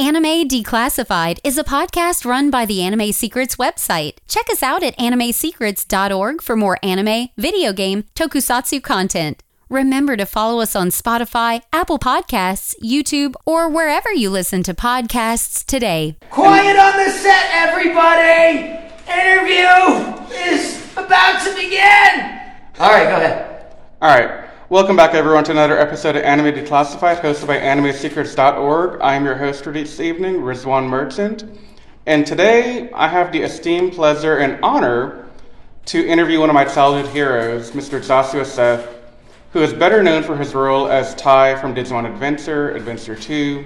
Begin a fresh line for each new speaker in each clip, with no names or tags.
Anime Declassified is a podcast run by the Anime Secrets website. Check us out at animesecrets.org for more anime, video game, tokusatsu content. Remember to follow us on Spotify, Apple Podcasts, YouTube, or wherever you listen to podcasts today.
Quiet on the set, everybody! Interview is about to begin! Alright, go ahead.
All right. Welcome back, everyone, to another episode of Anime Declassified, hosted by AnimeSecrets.org. I am your host for this evening, Rizwan Merchant. And today, I have the esteemed pleasure and honor to interview one of my childhood heroes, Mr. Joshua Seth, who is better known for his role as Tai from Digimon Adventure, Adventure 2,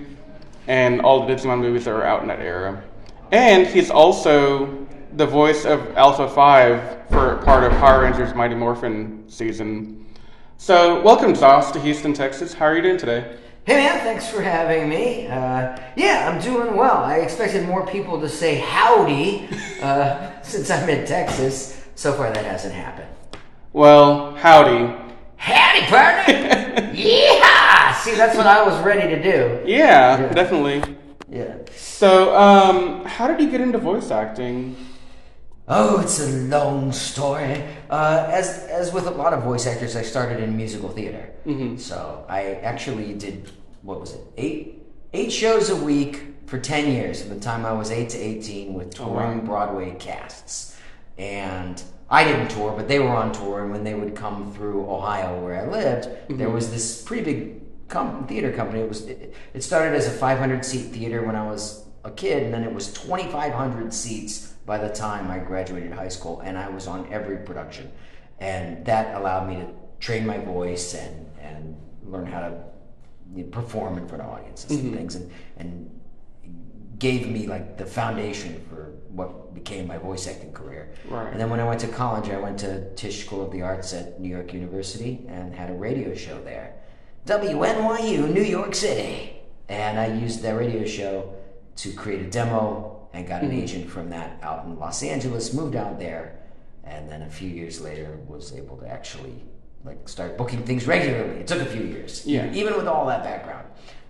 and all the Digimon movies that were out in that era. And he's also the voice of Alpha 5 for part of Power Rangers Mighty Morphin season. So, welcome, Josh, to Houston, Texas. How are you doing today?
Hey man, thanks for having me. Uh, yeah, I'm doing well. I expected more people to say howdy uh, since I'm in Texas. So far, that hasn't happened.
Well, howdy.
Howdy, partner! yeah! See, that's what I was ready to do.
Yeah,
Yeah.
definitely.
Yeah.
So, um, how did you get into voice acting?
Oh, it's a long story. Uh, as as with a lot of voice actors, I started in musical theater.
Mhm.
So I actually did what was it eight eight shows a week for ten years from the time I was eight to eighteen with
Oh,
touring
wow.
Broadway casts. And I didn't tour, but they were on tour. And when they would come through Ohio, where I lived, there was this pretty big com- theater company. It was it, it started as a 500 seat theater when I was a kid, and then it was 2,500 seats by the time I graduated high school, and I was on every production, and that allowed me to train my voice and and learn how to you know, perform in front of audiences and mm-hmm. things, and and gave me like the foundation for what became my voice acting career.
Right.
And then when I went to college, I went to Tisch School of the Arts at New York University and had a radio show there. WNYU, New York City. And I used that radio show to create a demo and got an agent from that out in Los Angeles, moved out there, and then a few years later was able to actually like start booking things regularly. It took a few years,
Yeah.
even with all that background,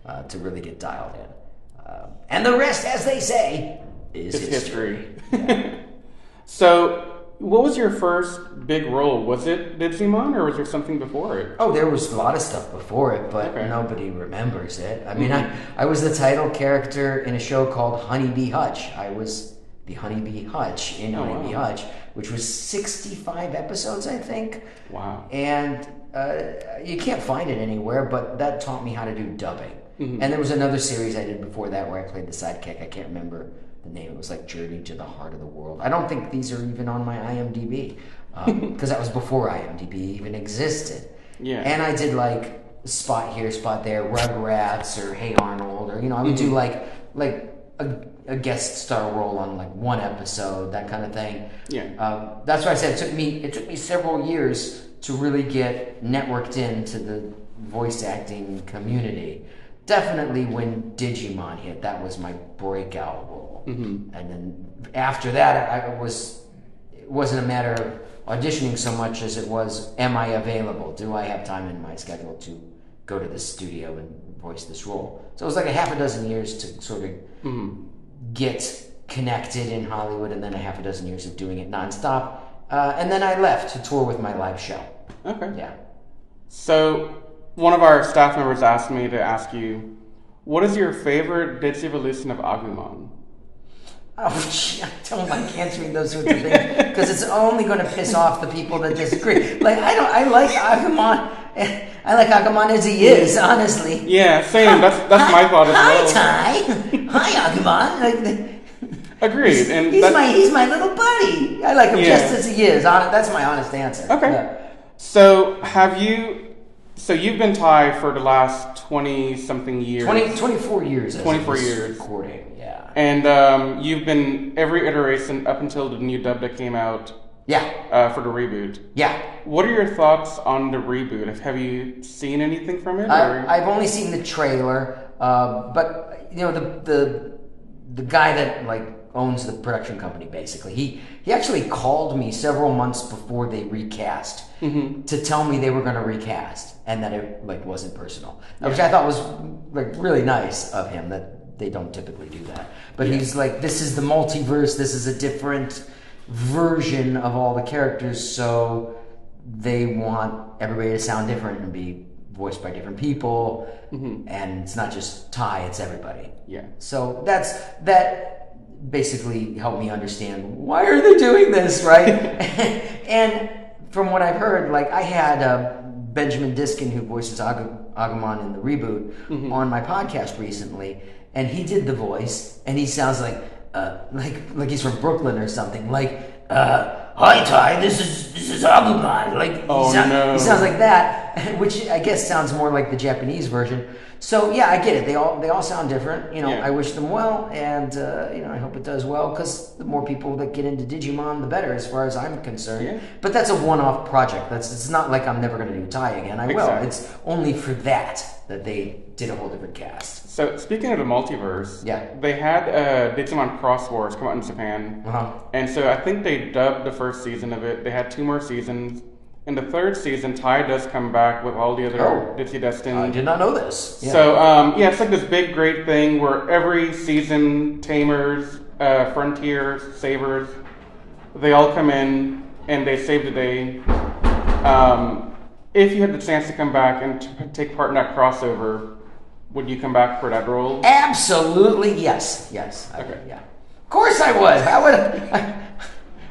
uh, to really get dialed in. Um, and the rest, as they say, is
It's
history.
history. so, what was your first big role? Was it Digimon, or was there something before it?
Oh, there was a lot of stuff before it, but
Okay.
nobody remembers it. I mean, I, I was the title character in a show called Honeybee Hutch. I was the Honeybee Hutch in
Oh,
Honeybee
wow.
Hutch, which was 65 episodes, I think.
Wow.
And uh, you can't find it anywhere, but that taught me how to do dubbing.
Mm-hmm.
And there was another series I did before that where I played the sidekick. I can't remember the name. It was like Journey to the Heart of the World. I don't think these are even on my IMDb because that was before IMDb even existed.
Yeah.
And I did like spot here, spot there, Rugrats or Hey Arnold, or you know, I would do like like a, a guest star role on like one episode, that kind of thing.
Yeah.
Um, that's why I said it took me it took me several years to really get networked into the voice acting community. Definitely when Digimon hit, that was my breakout role. And then after that, I was it wasn't a matter of auditioning so much as it was, am I available? Do I have time in my schedule to go to the studio and voice this role? So it was like a half a dozen years to sort of get connected in Hollywood, and then a half a dozen years of doing it nonstop. Uh, and then I left to tour with my live show.
Okay.
Yeah.
So, one of our staff members asked me to ask you, what is your favorite Digivolution of Agumon?
Oh, gee, I don't like answering those sorts of things because it's only going to piss off the people that disagree. Like I don't, I like Agumon. I like Agumon as he is, honestly.
Yeah, same. That's that's my thought as
Hi,
well.
Tai. Hi, Agumon. Like,
Agreed. And
he's my he's my little buddy. I like him
Yeah.
just as he is. That's my honest answer.
Okay.
Yeah.
So, have you? So you've been Tai for the last twenty something years.
20, 24 years.
24 years.
Recording. Yeah.
And um, you've been every iteration up until the new dub that came out
Yeah.
uh, for the reboot.
Yeah.
What are your thoughts on the reboot? Have- Have you seen anything from it?
I, I've only seen the trailer, uh, but you know the the the guy that like owns the production company basically. He he actually called me several months before they recast mm-hmm. to tell me they were going to recast and that it like wasn't personal, which I thought was like really nice of him. That they don't typically do that. But he's like, this is the multiverse. This is a different version of all the characters. So they want everybody to sound different and be voiced by different people. Mm-hmm. And it's not just Tai; it's everybody.
Yeah.
So that's that basically helped me understand why are they doing this, right? and from what I've heard, like I had uh, Benjamin Diskin, who voices Ag- Agumon in the reboot, on my podcast recently, and he did the voice, and he sounds like uh, like like he's from Brooklyn or something, like. Uh, Hi Tai, this is this is Agumon. Like
Oh,
he, sound-
no.
he sounds like that, which I guess sounds more like the Japanese version. So yeah, I get it. They all they all sound different. You know,
Yeah.
I wish them well, and uh, you know, I hope it does well because the more people that get into Digimon, the better, as far as I'm concerned.
Yeah.
But that's a one-off project. That's it's not like I'm never going to do Tai again. I will. It's only for that that they did a whole different cast.
So speaking of the multiverse,
Yeah.
they had uh, Digimon Xros Wars come out in Japan,
Uh-huh.
and so I think they dubbed the first season of it. They had two more seasons. In the third season, Tai does come back with all the other
Oh.
Digi Destin.
I did not know this. Yeah.
So um, yeah, it's like this big great thing where every season, Tamers, uh, Frontiers, Savers, they all come in and they save the day. Um, if you had the chance to come back and t- take part in that crossover, would you come back for that role?
Absolutely, yes, yes. I-
Okay.
yeah. Of course I would. I would.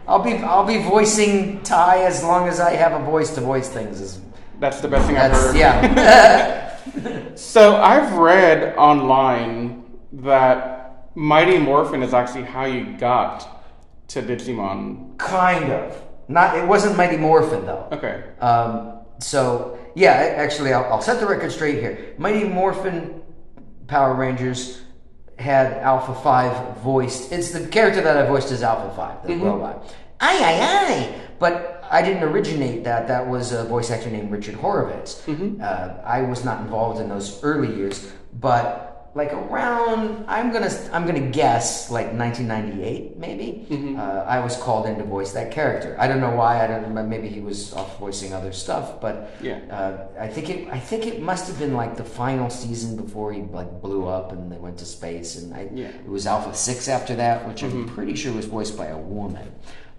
I'll be I'll be voicing Tai as long as I have a voice to voice things. Is-
That's the best thing I've heard.
yeah.
So I've read online that Mighty Morphin is actually how you got to Digimon.
kind of. Not. It wasn't Mighty Morphin though.
Okay.
Um, so yeah, actually, I'll, I'll set the record straight here. Mighty Morphin Power Rangers had Alpha Five voiced. It's the character that I voiced as Alpha Five, the robot. Aye aye aye. But I didn't originate that. That was a voice actor named Richard Horowitz. Uh, I was not involved in those early years, but like around I'm gonna I'm gonna guess like 1998 maybe. Uh, I was called in to voice that character. I don't know why. I don't. Maybe he was off voicing other stuff, but
Yeah.
uh, I think it. I think it must have been like the final season before he like blew up and they went to space. And I,
Yeah.
it was Alpha Six after that, which I'm pretty sure was voiced by a woman.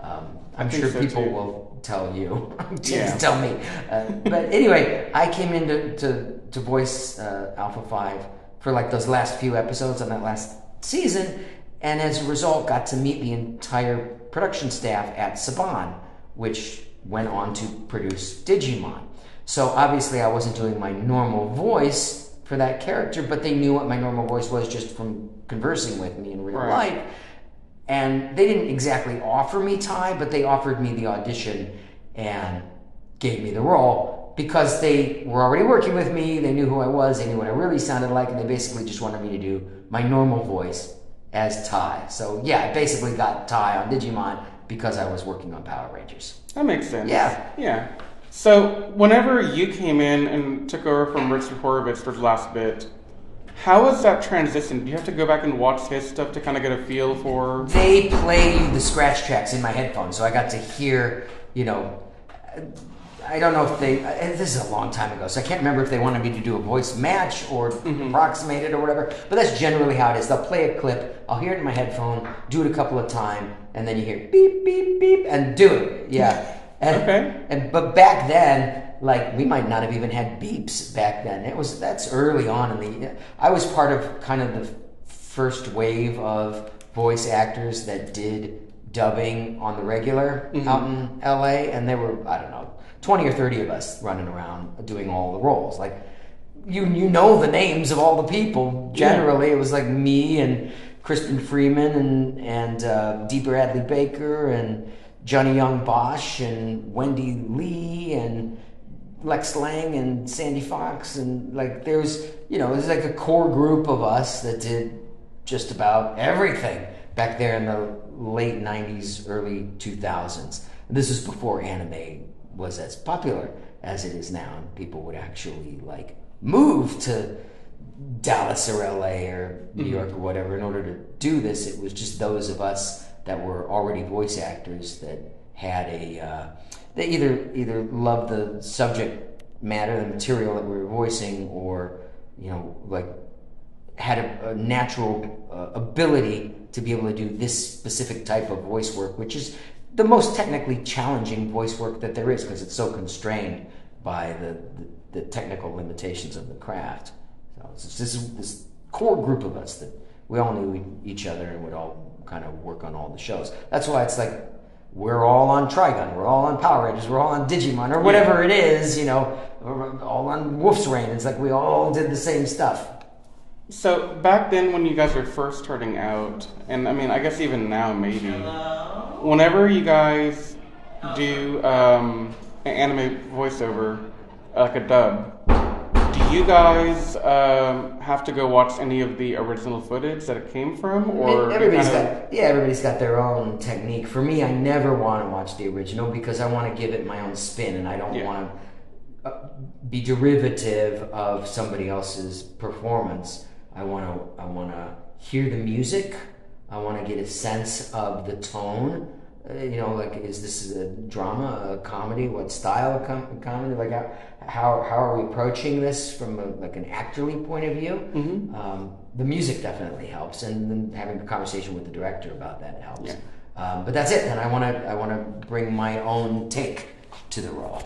Um, I'm sure
so,
people
too.
will tell you.
Yeah.
tell me. Uh, but anyway, I came in to to, to voice uh, Alpha Five for like those last few episodes on that last season, and as a result, got to meet the entire production staff at Saban, which went on to produce Digimon. So obviously, I wasn't doing my normal voice for that character, but they knew what my normal voice was just from conversing with me in real
Right.
life. And they didn't exactly offer me Tai, but they offered me the audition and gave me the role because they were already working with me. They knew who I was, they knew what I really sounded like, and they basically just wanted me to do my normal voice as Tai. So yeah, I basically got Tai on Digimon because I was working on Power Rangers.
That makes sense.
Yeah.
Yeah. So whenever you came in and took over from Richard Horowitz for the last bit, how was that transition? Do you have to go back and watch his stuff to kind of get a feel for?
They play the scratch tracks in my headphones, so I got to hear, you know. I don't know if they. uh, This is a long time ago, so I can't remember if they wanted me to do a voice match or approximate it or whatever. But that's generally how it is. They'll play a clip. I'll hear it in my headphone, do it a couple of times, and then you hear beep beep beep, and do it. Yeah. And,
Okay.
And but back then, like we might not have even had beeps back then. It was that's early on in the. I was part of kind of the first wave of voice actors that did dubbing on the regular out in LA, and there were I don't know twenty or thirty of us running around doing all the roles. Like you you know the names of all the people. Generally, it was like me and Crispin Freeman and and uh, Dee Bradley Baker and Johnny Yong Bosch and Wendy Lee and Lex Lang and Sandy Fox and like there's you know there's like a core group of us that did just about everything back there in the late 90s early 2000s this is before anime was as popular as it is now and people would actually like move to Dallas or LA or New York or whatever. In order to do this it was just those of us that were already voice actors that had a uh, they either either loved the subject matter the material that we were voicing or you know like had a, a natural uh, ability to be able to do this specific type of voice work, which is the most technically challenging voice work that there is because it's so constrained by the, the, the, technical limitations of the craft. So it's this, is this core group of us that we all knew each other and would all kind of work on all the shows. That's why it's like we're all on Trigun, we're all on Power Rangers, we're all on Digimon, or whatever it is, you know, all on Wolf's Rain. It's like we all did the same stuff.
So back then, when you guys were first starting out, and I mean, I guess even now, maybe, whenever you guys do um, an anime voiceover, like a dub, do you guys um, have to go watch any of the original footage that it came from, or
everybody's kind of... got yeah, everybody's got their own technique. For me, I never want to watch the original because I want to give it my own spin, and I don't yeah. want to uh, be derivative of somebody else's performance. I want to I want to hear the music. I want to get a sense of the tone. Uh, you know, like is this a drama, a comedy? What style of com- comedy? Like how, how how are we approaching this from a, like an actorly point of view? Mm-hmm. Um, the music definitely helps, and then having a conversation with the director about that helps. Yeah. Um, but that's it. And I want to I want to bring my own take to the role.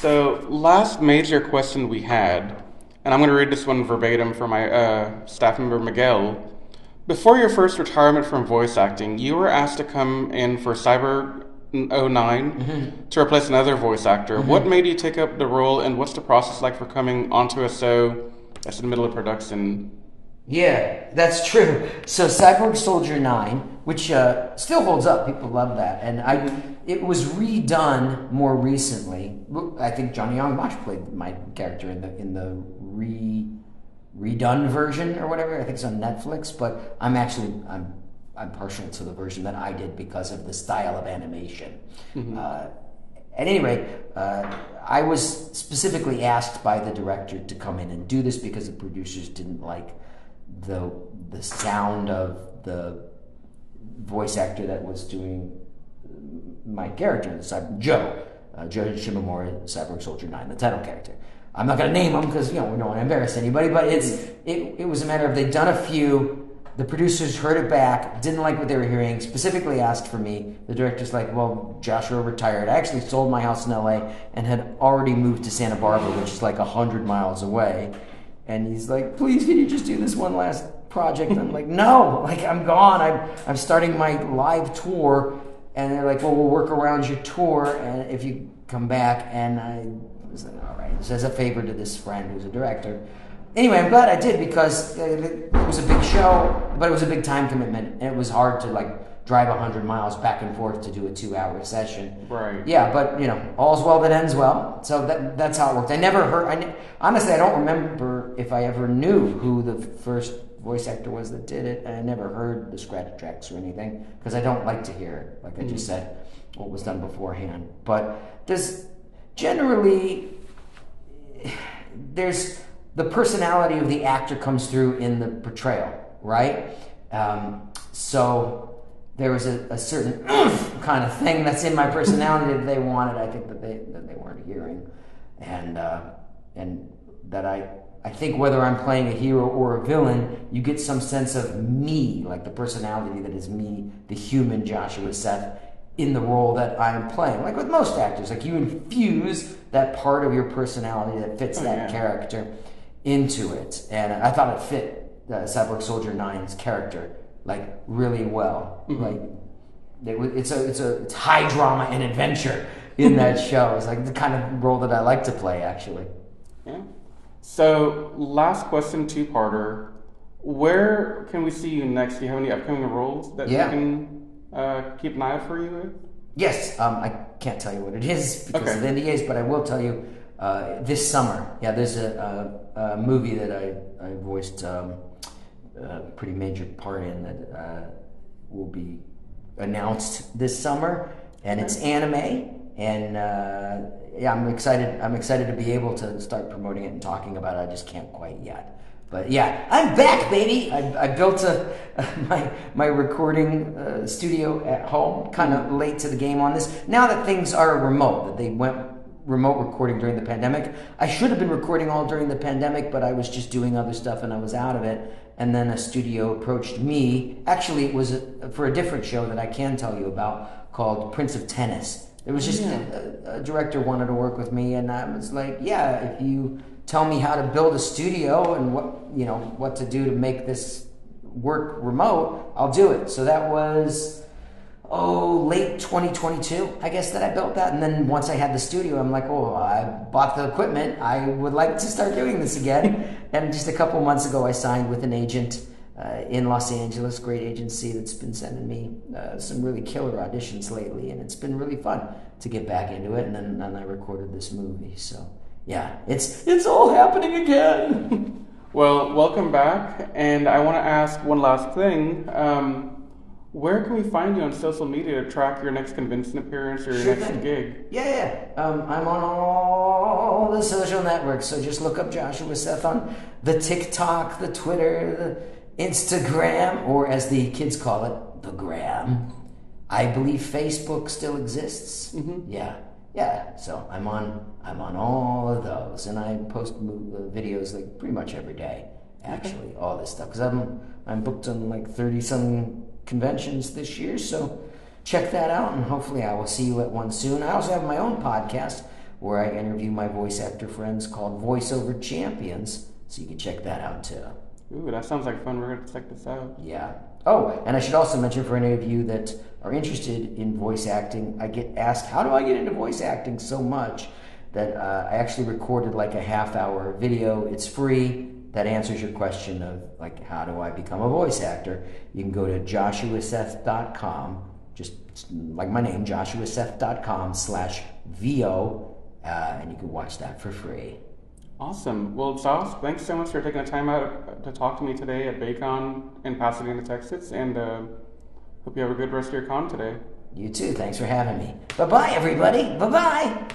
So last major question we had and I'm going to read this one verbatim for my uh, staff member Miguel. Before your first retirement from voice acting, you were asked to come in for Cyber 9 mm-hmm. to replace another voice actor. Mm-hmm. What made you take up the role, and what's the process like for coming onto a show that's in the middle of production?
Yeah, that's true. So Cyborg Soldier 9, which uh, still holds up, people love that. And I, it was redone more recently. I think Johnny Yong Bosch played my character in the in the re redone version or whatever. I think it's on Netflix, but I'm actually I'm I'm partial to the version that I did because of the style of animation. Mm-hmm. Uh, at any rate, uh, I was specifically asked by the director to come in and do this because the producers didn't like the the sound of the voice actor that was doing my character, Joe, uh, Joe Shimamura, Cyborg Soldier Nine, the title character. I'm not going to name them because you know we don't want to embarrass anybody. But it's it, it was a matter of they'd done a few. The producers heard it back, didn't like what they were hearing, specifically asked for me. The director's like, "Well, Joshua retired. I actually sold my house in L.A. and had already moved to Santa Barbara, which is like hundred miles away." And he's like, "Please, can you just do this one last project?" I'm like, "No, like I'm gone. I'm I'm starting my live tour." And they're like, "Well, we'll work around your tour, and if you come back." And I was like, all right, just as a favor to this friend who's a director. Anyway, I'm glad I did because it was a big show, but it was a big time commitment, and it was hard to like drive hundred miles back and forth to do a two-hour session.
Right.
Yeah, but you know, all's well that ends well. So that that's how it worked. I never heard. I honestly, I don't remember if I ever knew who the first voice actor was that did it, and I never heard the scratch tracks or anything because I don't like to hear it. Like I just mm. said, what was done beforehand. But there's generally there's the personality of the actor comes through in the portrayal, right? Um, so there was a, a certain kind of thing that's in my personality that they wanted. I think that they that they weren't hearing, and uh, and that I I think whether I'm playing a hero or a villain, you get some sense of me, like the personality that is me, the human Joshua Seth, in the role that I'm playing. Like with most actors, like you infuse that part of your personality that fits oh, that yeah. character into it. And I thought it fit uh, Cyborg Soldier 9's character like really well. Mm-hmm. Like it, it's a it's a it's high drama and adventure in that show. It's like the kind of role that I like to play actually.
Yeah. So last question, two parter. Where can we see you next? Do you have any upcoming roles that yeah. we can uh, keep an eye out for you
Yes, um, I can't tell you what it is because okay. of the NDAs, but I will tell you uh, this summer. Yeah, there's a, a, a movie that I, I voiced um, a pretty major part in that uh, will be announced this summer, and it's anime. And uh, yeah, I'm excited. I'm excited to be able to start promoting it and talking about it. I just can't quite yet. But yeah, I'm back, baby. I, I built a, my my recording uh, studio at home, kind of late to the game on this. Now that things are remote, that they went remote recording during the pandemic. I should have been recording all during the pandemic, but I was just doing other stuff and I was out of it. And then a studio approached me. Actually, it was a, for a different show that I can tell you about called Prince of Tennis. It was just a, a director wanted to work with me, and I was like, yeah, if you tell me how to build a studio and what you know what to do to make this work remote, I'll do it. So that was oh late 2022 i guess that i built that. And then once i had the studio i'm like oh i bought the equipment. I would like to start doing this again. And just a couple months ago i signed with an agent uh, in los angeles great agency that's been sending me uh, some really killer auditions lately and it's been really fun to get back into it and then and i recorded this movie so yeah it's it's all happening again
well welcome back and i want to ask one last thing um, where can we find you on social media to track your next convention appearance or your
Sure
next
thing.
gig?
Yeah, yeah. Um, I'm on all the social networks, so just look up Joshua Seth on the TikTok, the Twitter, the Instagram, or as the kids call it, the Gram. I believe Facebook still exists. Mm-hmm. Yeah, yeah. So I'm on, I'm on all of those, and I post uh, videos like pretty much every day. Actually, all this stuff because I'm I'm booked on like thirty some conventions this year, so check that out and hopefully I will see you at one soon. I also have my own podcast where I interview my voice actor friends called Voiceover Champions, so you can check that out too.
Ooh, that sounds like fun. We're going to check this out.
Yeah. Oh, and I should also mention for any of you that are interested in voice acting, I get asked, how do I get into voice acting so much that uh, I actually recorded like a half hour video. It's free. That answers your question of like, how do I become a voice actor? You can go to joshuaseth.com, just like my name, joshuaseth.com slash VO, uh, and you can watch that for free.
Awesome. Well, Josh, thanks so much for taking the time out to talk to me today at Ba-Con in Pasadena, Texas, and uh, hope you have a good rest of your con today.
You too. Thanks for having me. Bye bye, everybody. Bye bye.